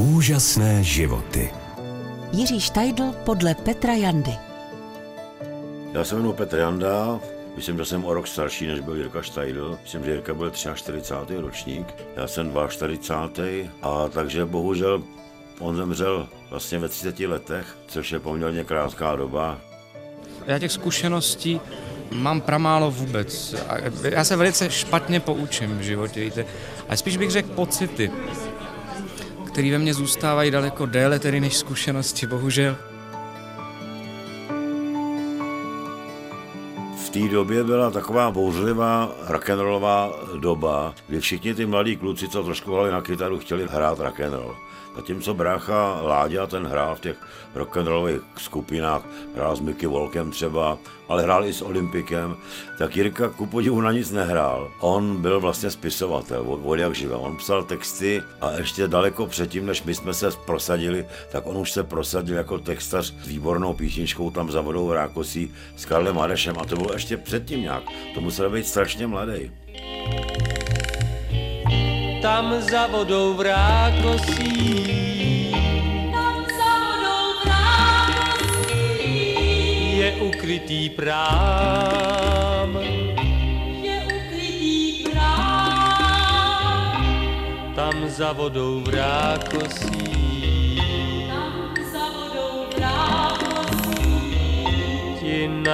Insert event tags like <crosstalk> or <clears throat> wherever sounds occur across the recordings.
Úžasné životy. Jiří Štajdl podle Petra Jandy. Já se jmenuji Petr Janda, myslím, že jsem o rok starší, než byl Jirka Štajdl. Myslím, že Jirka byl 43. ročník, já jsem 42. A takže bohužel on zemřel vlastně ve 30 letech, což je poměrně krátká doba. Já těch zkušeností mám pramálo vůbec. A já se velice špatně poučím v životě, víte. A spíš bych řekl pocity, které ve mně zůstávají daleko déle tedy než zkušenosti, bohužel. Té době byla taková bouřlivá rock'n'rollová doba, kdy všichni ty mladí kluci, co trošku hráli na kytaru, chtěli hrát rock'n'roll. Zatímco brácha Láďa ten hrál v těch rock'n'rollových skupinách, hrál s Mickey Volkem třeba, ale hrál i s Olympikem, tak Jirka ku podivu na nic nehrál. On byl vlastně spisovatel, od, jak živa. On psal texty a ještě daleko předtím, než my jsme se prosadili, tak on už se prosadil jako textař s výbornou písničkou tam za vodou Rákosí s Karlem Marešem a to bylo ještě předtím nějak. To musel být strašně mladý tam za vodou v Rákosí. Tam za vodou v Rákosí je ukrytý prám. je ukrytý prám. Tam za vodou v Rákosí.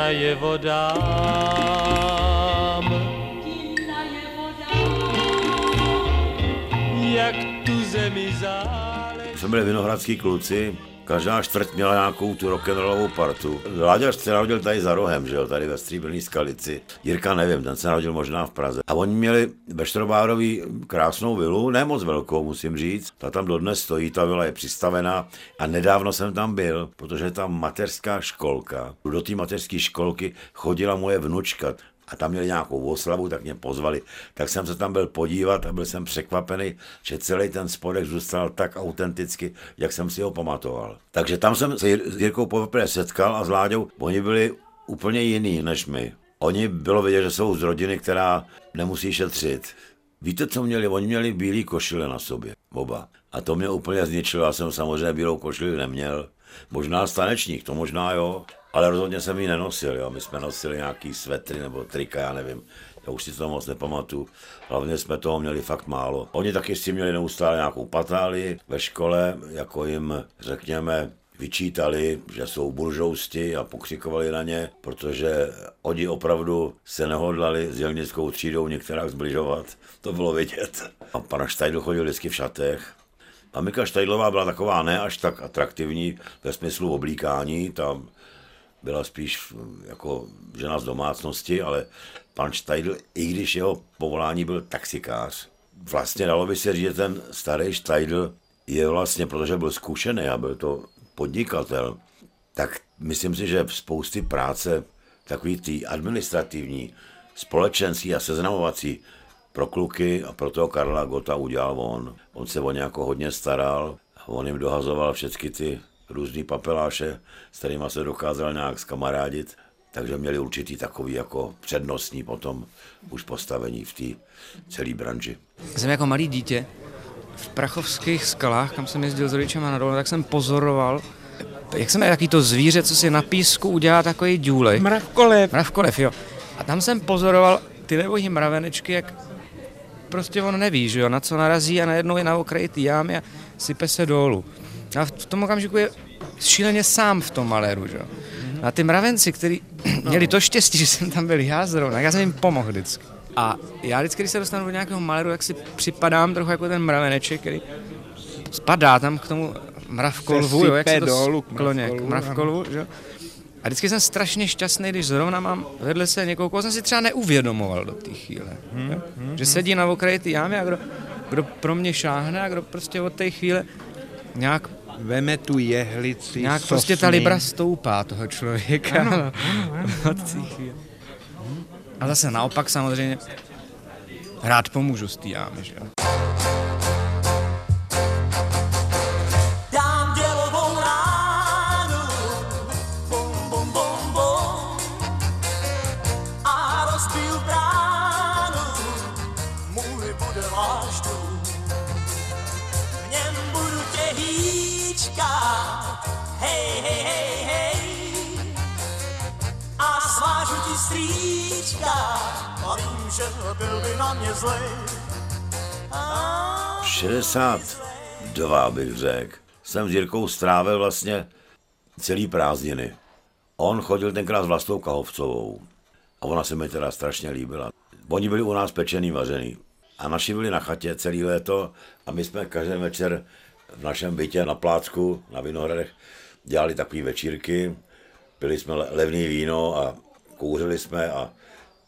Ti naje voda. jak tu zemi záleží. Jsme byli vinohradský kluci, každá čtvrť měla nějakou tu rock'n'rollovou partu. Láďa se narodil tady za rohem, že jo, tady ve Stříbrný skalici. Jirka nevím, ten se narodil možná v Praze. A oni měli ve Štrobárový krásnou vilu, ne moc velkou, musím říct. Ta tam dodnes stojí, ta vila je přistavená a nedávno jsem tam byl, protože tam mateřská školka. Do té mateřské školky chodila moje vnučka a tam měli nějakou oslavu, tak mě pozvali. Tak jsem se tam byl podívat a byl jsem překvapený, že celý ten spodek zůstal tak autenticky, jak jsem si ho pamatoval. Takže tam jsem se s Jirkou poprvé setkal a s Láďou, oni byli úplně jiný než my. Oni bylo vidět, že jsou z rodiny, která nemusí šetřit. Víte, co měli? Oni měli bílý košile na sobě, oba. A to mě úplně zničilo, já jsem samozřejmě bílou košili neměl. Možná stanečník, to možná jo, ale rozhodně jsem ji nenosil, jo. My jsme nosili nějaký svetry nebo trika, já nevím. Já už si to moc nepamatuju. Hlavně jsme toho měli fakt málo. Oni taky si měli neustále nějakou patáli ve škole, jako jim, řekněme, vyčítali, že jsou buržousti a pokřikovali na ně, protože oni opravdu se nehodlali s dělnickou třídou některá zbližovat. To bylo vidět. A pan Štajdl chodil vždycky v šatech. A Mika Štajdlová byla taková ne až tak atraktivní ve smyslu oblíkání, tam byla spíš jako žena z domácnosti, ale pan Štajdl, i když jeho povolání byl taxikář, vlastně dalo by se říct, že ten starý Štajdl je vlastně, protože byl zkušený a byl to podnikatel, tak myslím si, že spousty práce, takový ty administrativní, společenský a seznamovací pro kluky a pro toho Karla Gota udělal on. On se o ně jako hodně staral, on jim dohazoval všechny ty různý papeláše, s kterými se dokázal nějak skamarádit, takže měli určitý takový jako přednostní potom už postavení v té celé branži. Jsem jako malý dítě v Prachovských skalách, kam jsem jezdil s rodičem na dole, tak jsem pozoroval, jak jsem jaký to zvíře, co si na písku udělá takový důlek. Mravkolev. Mravkolev, jo. A tam jsem pozoroval ty nebohý mravenečky, jak prostě on neví, že jo, na co narazí a najednou je na okraji ty jámy a sype se dolů. A v tom okamžiku je šíleně sám v tom maléru, že jo. A ty mravenci, kteří <clears throat> měli to štěstí, <laughs> že jsem tam byl já zrovna, já jsem jim pomohl vždycky. A já vždycky, když se dostanu do nějakého maléru, tak si připadám trochu jako ten mraveneček, který spadá tam k tomu mravkolvu, jo, jak se to dolů k kloně, k mravkolvu, že jo. A vždycky jsem strašně šťastný, když zrovna mám vedle se někoho, koho jsem si třeba neuvědomoval do té chvíle. Hmm, hmm, že sedí na okraji ty jámy a kdo, kdo pro mě šáhne a kdo prostě od té chvíle nějak Veme tu jehlici, Nějak sosny. prostě ta libra stoupá toho člověka. Ano, <laughs> ano, ano. Od té chvíle. A zase naopak samozřejmě rád pomůžu z té jámy, že jo. Na mě zlej. 62 bych řekl. Jsem s Jirkou strávil vlastně celý prázdniny. On chodil tenkrát s Vlastou Kahovcovou. A ona se mi teda strašně líbila. Oni byli u nás pečený, vařený. A naši byli na chatě celý léto a my jsme každý večer v našem bytě na Plácku, na Vinohradech, dělali takové večírky, pili jsme le- levný víno a kouřili jsme a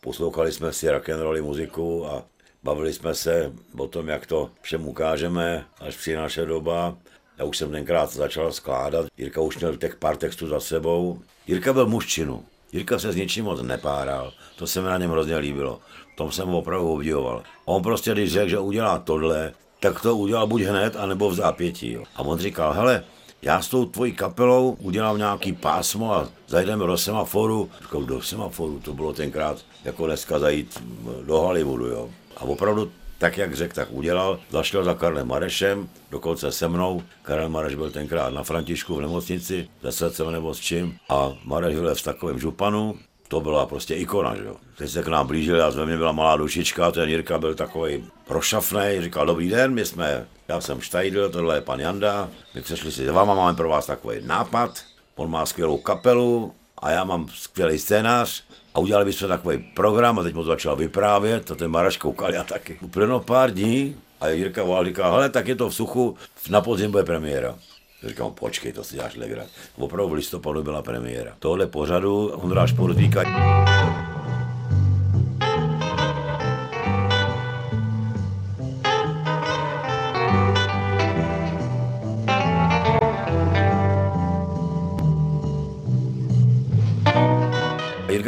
poslouchali jsme si rock'n'rolly muziku a bavili jsme se o tom, jak to všem ukážeme, až přijde naše doba. Já už jsem tenkrát začal skládat, Jirka už měl těch pár textů za sebou. Jirka byl muž činu. Jirka se s ničím moc nepáral, to se mi na něm hrozně líbilo. V tom jsem ho opravdu obdivoval. On prostě, když řekl, že udělá tohle, tak to udělal buď hned, anebo v zápětí. Jo. A on říkal, hele, já s tou tvojí kapelou udělám nějaký pásmo a zajdeme do semaforu. Říkal, do semaforu, to bylo tenkrát jako dneska zajít do Hollywoodu, jo. A opravdu tak, jak řekl, tak udělal. Zašel za Karlem Marešem, dokonce se mnou. Karel Mareš byl tenkrát na Františku v nemocnici, se srdcem nebo s čím. A Mareš byl v takovém županu, to byla prostě ikona, že jo. Teď se k nám blížili a ve mně byla malá dušička, ten Jirka byl takový prošafnej, říkal, dobrý den, my jsme, já jsem Štajdl, tohle je pan Janda, my přišli si s váma, máme pro vás takový nápad, on má skvělou kapelu a já mám skvělý scénář a udělali bychom takový program a teď mu to začal vyprávět, to ten Maraš koukal, já taky. Uplynulo pár dní a Jirka volal, říká, hele, tak je to v suchu, na podzim bude premiéra. Říkám, počkej, to si děláš legrát. Opravdu v listopadu byla premiéra. Tohle pořadu Ondráš podotýká.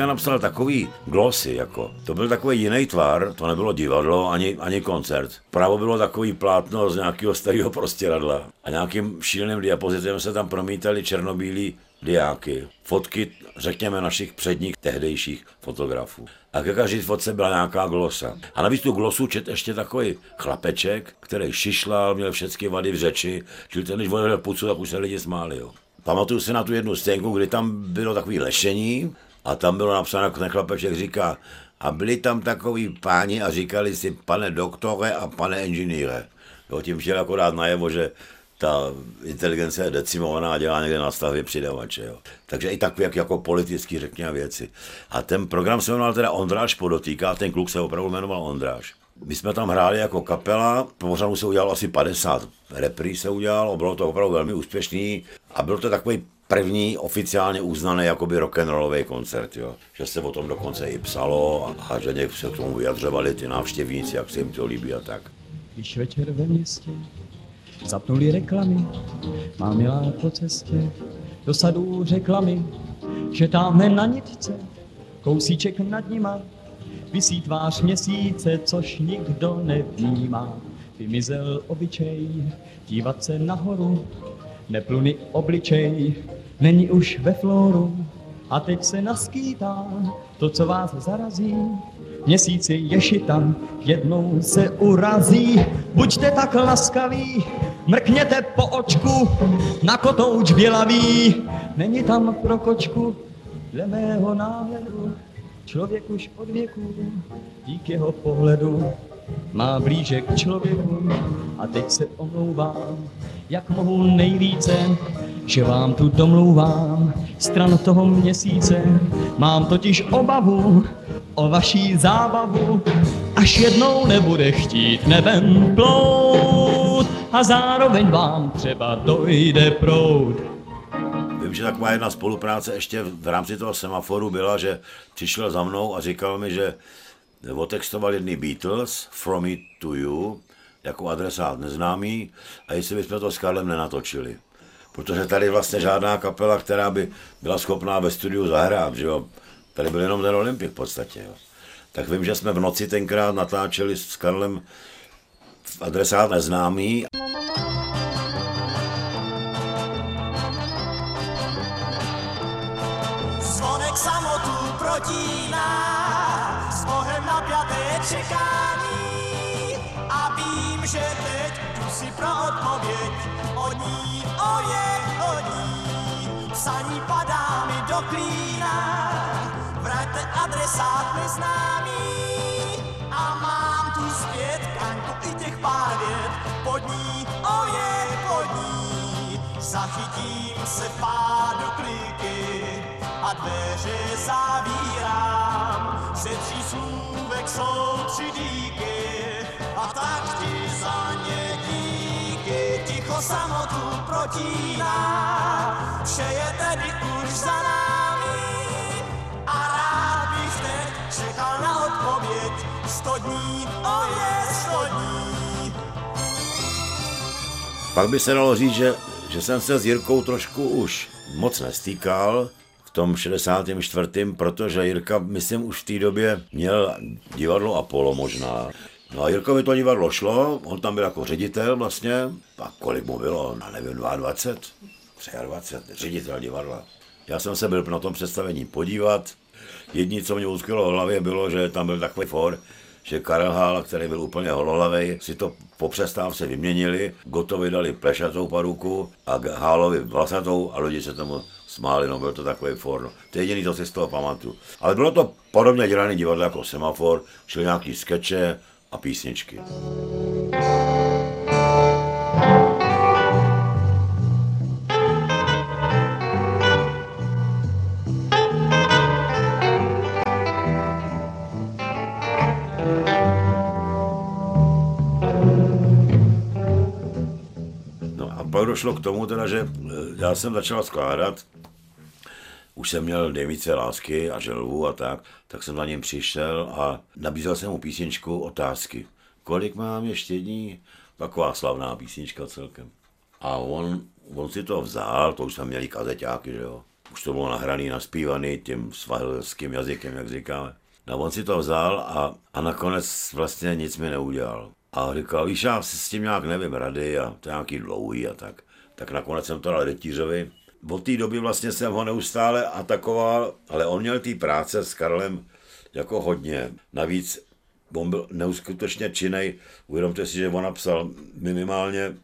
Jirka napsal takový glosy, jako. To byl takový jiný tvar, to nebylo divadlo, ani, ani koncert. Právo bylo takový plátno z nějakého starého prostěradla. A nějakým šíleným diapozitem se tam promítali černobílí diáky. Fotky, řekněme, našich předních tehdejších fotografů. A ke každé fotce byla nějaká glosa. A navíc tu glosu čet ještě takový chlapeček, který šišlal, měl všechny vady v řeči, čili ten, když odvedl pucu, tak už se lidi smáli. Jo. Pamatuju si na tu jednu scénku, kdy tam bylo takový lešení a tam bylo napsáno, ten chlapeček říká, a byli tam takový páni a říkali si, pane doktore a pane inženýre. Jo, tím chtěl akorát najevo, že ta inteligence je decimovaná a dělá někde na stavě přidavače. Jo. Takže i takové jak, jako politicky řekněme věci. A ten program se jmenoval teda Ondráš podotýká, ten kluk se opravdu jmenoval Ondráš. My jsme tam hráli jako kapela, po pořadu se udělalo asi 50 repríz se udělalo, bylo to opravdu velmi úspěšný a byl to takový první oficiálně uznaný jakoby rock'n'rollový koncert, jo. že se o tom dokonce i psalo a, a že se k tomu vyjadřovali ty návštěvníci, jak se jim to líbí a tak. Když večer ve městě zapnuli reklamy, má milá po cestě do sadů řekla mi, že tamhle na nitce kousíček nad nima visí tvář měsíce, což nikdo nevnímá. Vymizel obyčej dívat se nahoru, nepluny obličej, není už ve floru a teď se naskýtá to, co vás zarazí. Měsíci ješita jednou se urazí, buďte tak laskaví, mrkněte po očku, na kotouč bělavý, není tam pro kočku, dle mého náhledu, člověk už od věku, dík jeho pohledu, má blíže k člověku a teď se omlouvám, jak mohu nejvíce, že vám tu domlouvám stran toho měsíce. Mám totiž obavu o vaší zábavu, až jednou nebude chtít nebem plout a zároveň vám třeba dojde proud. Vím, že taková jedna spolupráce ještě v rámci toho semaforu byla, že přišel za mnou a říkal mi, že otextoval jedný Beatles, From It to You, jako adresát neznámý, a jestli bychom to s Karlem nenatočili. Protože tady vlastně žádná kapela, která by byla schopná ve studiu zahrát, že jo. Tady byl jenom ten Olympik v podstatě, jo. Tak vím, že jsme v noci tenkrát natáčeli s Karlem adresát neznámý Zvonek samotu protíná, s Bohem napjaté čekání. A vím, že teď jdu si pro odpověď od ní oje. psaní padá mi do klína. Vraťte adresát neznámý a mám tu zpět Kaňku i těch pár vět pod ní, oje pod ní. Zachytím se pádu kliky a dveře zavírám. Ze tří jsou tři díky a tak ti za ně díky. Ticho samotu protíná, vše je tedy už za námi a rád bych teď čekal na odpověď. Sto dní, oje, sto dní. Pak by se dalo říct, že, že jsem se s Jirkou trošku už moc nestýkal tom 64. protože Jirka, myslím, už v té době měl divadlo Apollo možná. No a Jirkovi to divadlo šlo, on tam byl jako ředitel vlastně, a kolik mu bylo, no nevím, 22, 23, ředitel divadla. Já jsem se byl na tom představení podívat. Jediné, co mě utkvělo v hlavě, bylo, že tam byl takový for, že Karel Hála, který byl úplně holohlavej, si to po přestávce vyměnili, Gotovi dali plešatou paruku a Hálovi vlasatou a lidi se tomu smáli, no byl to takový for. No. To je jediný, co si z toho pamatuju. Ale bylo to podobně dělané divadlo jako Semafor, čili nějaký skeče a písničky. No došlo k tomu teda, že eh, já jsem začal skládat, už jsem měl nejvíce lásky a želvu a tak, tak jsem na něm přišel a nabízel jsem mu písničku otázky. Kolik mám ještě dní? Taková slavná písnička celkem. A on, on si to vzal, to už jsme měli kazeťáky, že jo. Už to bylo nahraný, naspívaný tím svahilským jazykem, jak říkáme. No on si to vzal a, a nakonec vlastně nic mi neudělal. A říkal, víš, já si s tím nějak nevím rady a to je nějaký dlouhý a tak. Tak nakonec jsem to dal Rytířovi. Od té doby vlastně jsem ho neustále atakoval, ale on měl té práce s Karlem jako hodně. Navíc on byl neuskutečně činej. Uvědomte si, že on napsal minimálně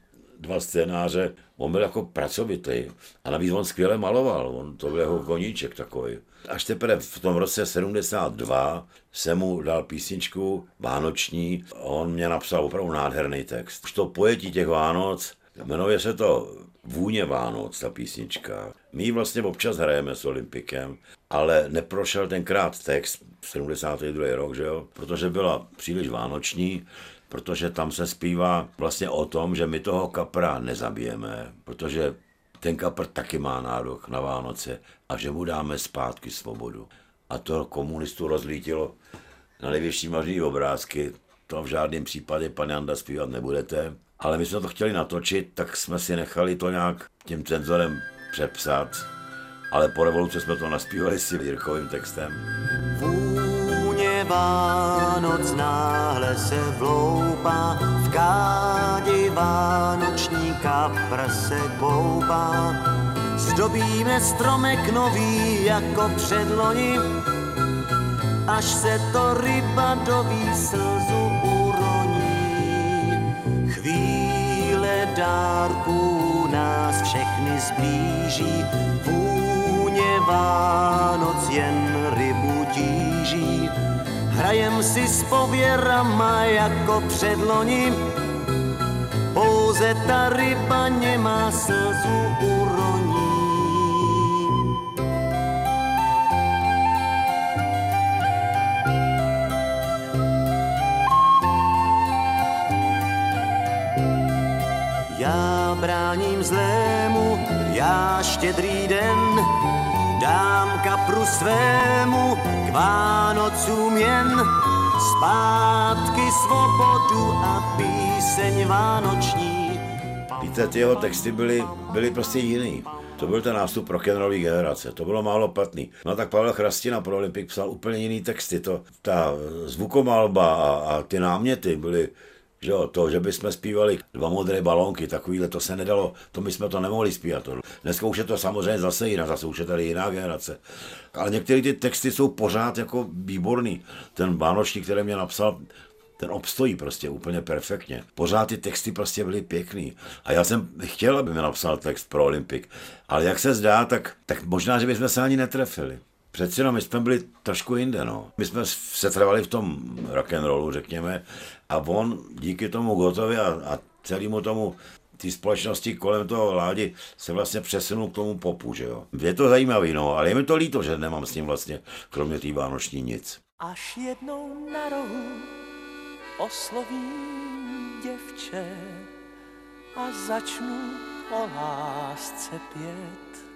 dva scénáře. On byl jako pracovitý. A navíc on skvěle maloval. On to byl jako koníček takový. Až teprve v tom roce 72 jsem mu dal písničku Vánoční. On mě napsal opravdu nádherný text. Už to pojetí těch Vánoc, jmenuje se to Vůně Vánoc, ta písnička. My ji vlastně občas hrajeme s Olympikem, ale neprošel tenkrát text, 72. rok, že jo, protože byla příliš vánoční, protože tam se zpívá vlastně o tom, že my toho kapra nezabijeme, protože ten kapr taky má nárok na Vánoce a že mu dáme zpátky svobodu. A to komunistů rozlítilo na největší možný obrázky. To v žádném případě, pan Janda, zpívat nebudete. Ale my jsme to chtěli natočit, tak jsme si nechali to nějak tím cenzorem přepsat. Ale po revoluci jsme to naspívali s Jirkovým textem. Vůně Vánoc náhle se vloupá, v kádi vánoční kapr se koupá. Zdobíme stromek nový jako předloni, až se to ryba doví slzu dárků nás všechny zblíží, vůně Vánoc jen rybu tíží. Hrajem si s pověrama jako předloni, pouze ta ryba nemá slzu uroní. Zlému, já štědrý den, dám kapru svému k Vánocům jen zpátky svobodu a píseň vánoční. Víte, ty jeho texty byly, byly prostě jiný. To byl ten nástup pro rock'n'rollové generace, to bylo málo platný. No tak Pavel Chrastina pro Olympik psal úplně jiný texty, to, ta zvukomalba a, a ty náměty byly, jo, to, že bychom zpívali dva modré balónky, takovýhle, to se nedalo, to my jsme to nemohli zpívat. To. Dneska už je to samozřejmě zase jiná, zase už je tady jiná generace. Ale některé ty texty jsou pořád jako výborný. Ten Vánoční, který mě napsal, ten obstojí prostě úplně perfektně. Pořád ty texty prostě byly pěkný. A já jsem chtěl, aby mi napsal text pro Olympik. Ale jak se zdá, tak, tak možná, že bychom se ani netrefili. Přeci jenom my jsme byli trošku jinde, no. My jsme se trvali v tom rock and rollu, řekněme, a on díky tomu Gotovi a, a celému tomu ty společnosti kolem toho Ládi se vlastně přesunul k tomu popu, že jo. Je to zajímavý, no, ale je mi to líto, že nemám s ním vlastně, kromě té vánoční nic. Až jednou na rohu oslovím děvče a začnu o lásce pět.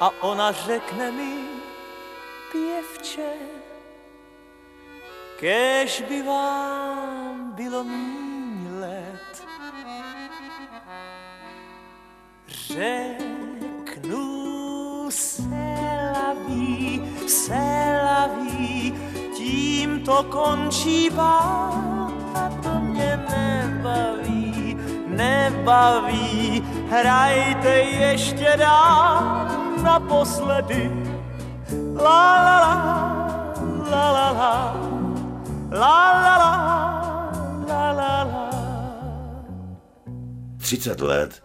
A ona řekne mi, pěvče, kež by vám bylo míň let. Řeknu se laví, tím to končí bál a to mě nebaví, nebaví. Hrajte ještě dál naposledy. La la la, la la la, la la la, la la la. 30 let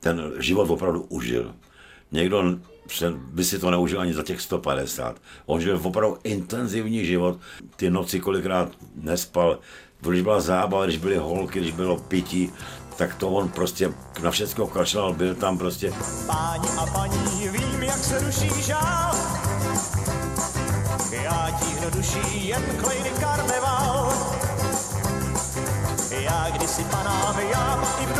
ten život opravdu užil. Někdo by si to neužil ani za těch 150. On žil opravdu intenzivní život. Ty noci kolikrát nespal. Když byla zábava, když byly holky, když bylo pití, tak to on prostě na všechno kašlal, byl tam prostě. Páni a paní, vím, jak se duší žál. Já tíhnu duší jen klejny karneval. Já kdysi panám, já i vdovám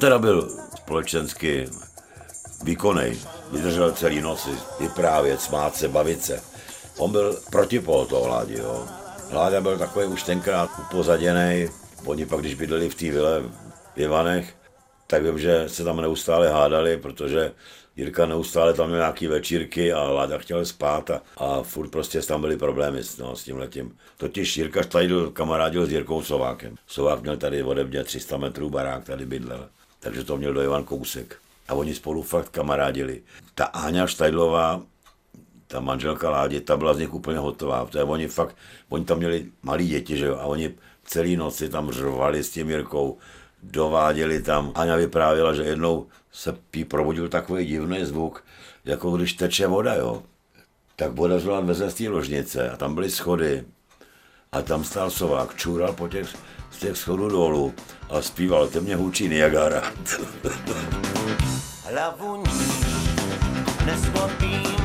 teda byl společensky výkonný, vydržel celý noci, vyprávět, smát se, bavit se. On byl protipol toho Ládi, jo. Láďa byl takový už tenkrát upozaděný. Oni pak, když bydleli v té vile v Ivanech, tak vím, že se tam neustále hádali, protože Jirka neustále tam měl nějaký večírky a Láďa chtěl spát a, a furt prostě tam byly problémy s, no, s tím letím. Totiž Jirka Štajdl kamarádil s Jirkou Sovákem. Sovák měl tady ode mě 300 metrů barák, tady bydlel. Takže to měl do Ivan Kousek. A oni spolu fakt kamarádili. Ta Áňa Štajdlová, ta manželka Ládě, ta byla z nich úplně hotová. To je, oni fakt, oni tam měli malí děti, že jo, a oni celý noci tam řvali s tím Jirkou, dováděli tam. Aňa vyprávěla, že jednou se jí probudil takový divný zvuk, jako když teče voda, jo. Tak voda zvala veze z té ložnice a tam byly schody a tam stál sovák, čůral po těch, z těch schodů dolů a zpíval, ke mně hučí Niagara. <laughs> Hlavu níž nesklopím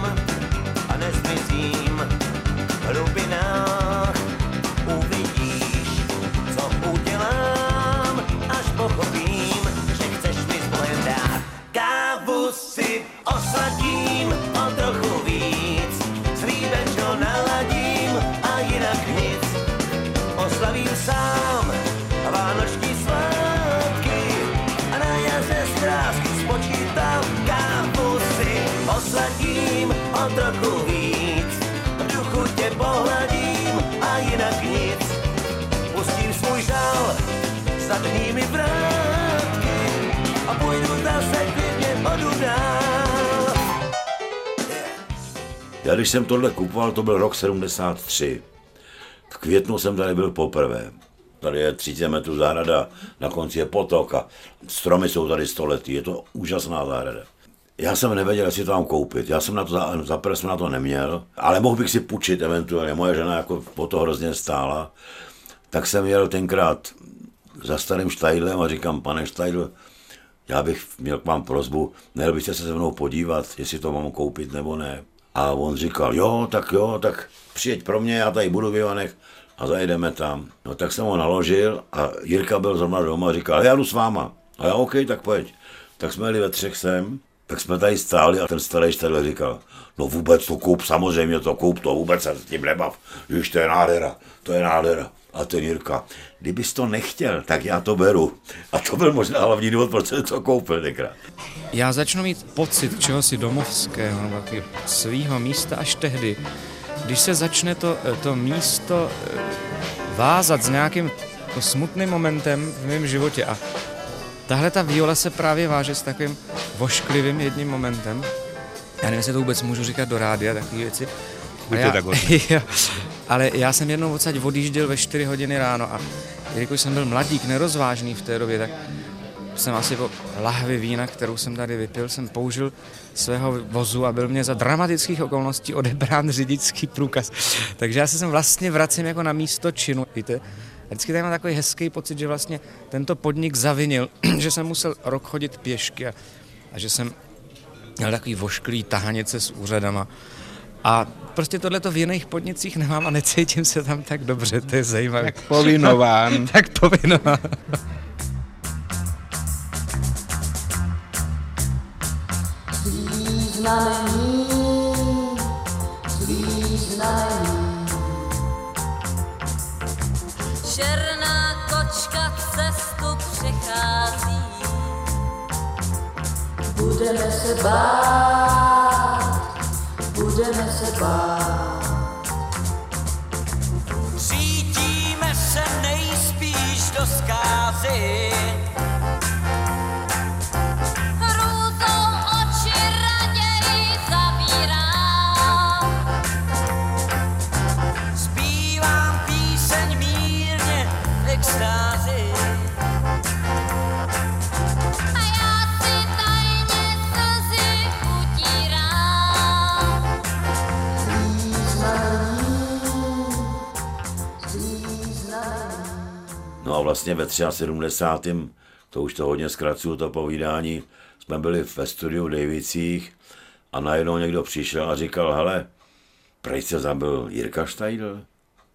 vrátky a půjdu zase klidně dál. Já když jsem tohle kupoval, to byl rok 73. V květnu jsem tady byl poprvé. Tady je 30 metrů zahrada, na konci je potok a stromy jsou tady století. Je to úžasná zahrada. Já jsem nevěděl, jestli to mám koupit. Já jsem na to, za, za jsem na to neměl, ale mohl bych si půjčit eventuálně. Moje žena jako po to hrozně stála. Tak jsem jel tenkrát za starým Štajdlem a říkám, pane Štajdl, já bych měl k vám prozbu, měl byste se se mnou podívat, jestli to mám koupit nebo ne. A on říkal, jo, tak jo, tak přijeď pro mě, já tady budu v Ivanech a zajedeme tam. No tak jsem ho naložil a Jirka byl zrovna doma a říkal, já jdu s váma. A já OK, tak pojď. tak jsme jeli ve třech sem, tak jsme tady stáli a ten starý tady říkal, no vůbec to koup, samozřejmě to koup, to vůbec se s tím nebav, když to je nádhera, to je nádhera. A ten Jirka, kdybys to nechtěl, tak já to beru. A to byl možná hlavní důvod, proč jsem to koupil tenkrát. Já začnu mít pocit čehosi domovského nebo taky svýho místa až tehdy, když se začne to, to místo eh, vázat s nějakým to smutným momentem v mém životě. A tahle ta viola se právě váže s takovým vošklivým jedním momentem. Já nevím, jestli to vůbec můžu říkat do rádia, takové věci. Ale já, <laughs> jo, ale já jsem jednou odsaď odjížděl ve 4 hodiny ráno a jelikož jsem byl mladík, nerozvážný v té době, tak jsem asi po lahvi vína, kterou jsem tady vypil, jsem použil svého vozu a byl mě za dramatických okolností odebrán řidičský průkaz. Takže já se sem vlastně vracím jako na místo činu, víte. A vždycky tady mám takový hezký pocit, že vlastně tento podnik zavinil, <clears throat> že jsem musel rok chodit pěšky a, a že jsem měl takový vošklý tahanice s úřadama. A prostě tohleto v jiných podnicích nemám a necítím se tam tak dobře, to je zajímavé. Tak povinován. <laughs> tak povinován. Černá kočka cestu přechází. Budeme se bát, budeme se bát. Řítíme se nejspíš do zkázy. Vlastně ve 73. to už to hodně zkracuju, to povídání, jsme byli ve studiu v Davicích a najednou někdo přišel a říkal, hele, prej se zabil Jirka Štajdl?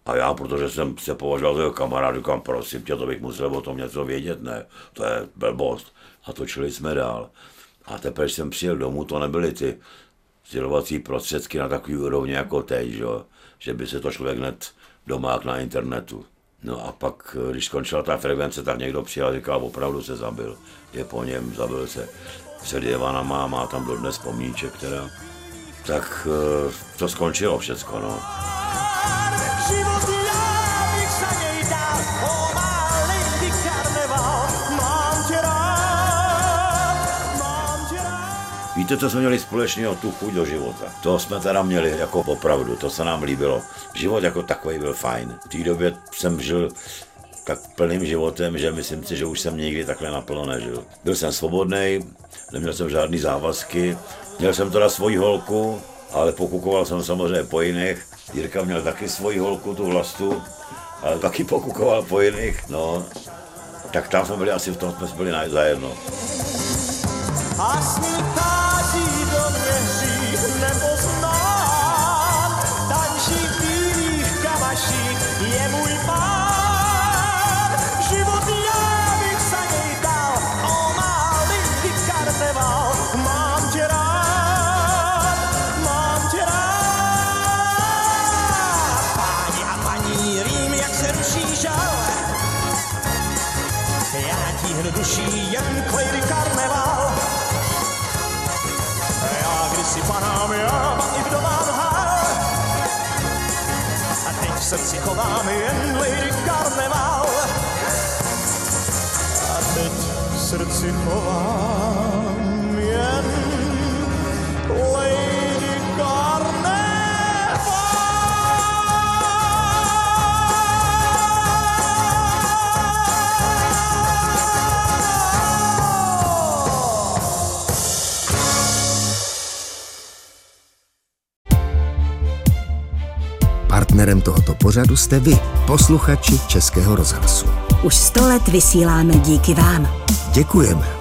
A já, protože jsem se považoval za jeho kamarád, říkám, prosím tě, to bych musel o tom něco vědět, ne, to je blbost. A točili jsme dál. A teprve, jsem přijel domů, to nebyly ty sdělovací prostředky na takový úrovni jako teď, že, že by se to člověk hned domák na internetu. No a pak, když skončila ta frekvence, tak někdo přijel a říkal, opravdu se zabil. Je po něm, zabil se. Před Jevanama má tam dodnes pomníček teda. Tak eh, to skončilo všecko, no. Víte, co jsme měli společného? Tu chuť do života. To jsme teda měli jako opravdu, to se nám líbilo. Život jako takový byl fajn. V té době jsem žil tak plným životem, že myslím si, že už jsem nikdy takhle naplno nežil. Byl jsem svobodný, neměl jsem žádný závazky, měl jsem teda svoji holku, ale pokukoval jsem samozřejmě po jiných. Jirka měl taky svoji holku, tu vlastu, ale taky pokukoval po jiných, no. Tak tam jsme byli asi v tom, jsme byli zajedno. A jen k Lady Karneval. Já kdysi panám, já i hál. A teď v srdci chovám jen Lady Karneval. A teď v srdci chovám pořadu jste vy, posluchači Českého rozhlasu. Už sto let vysíláme díky vám. Děkujeme.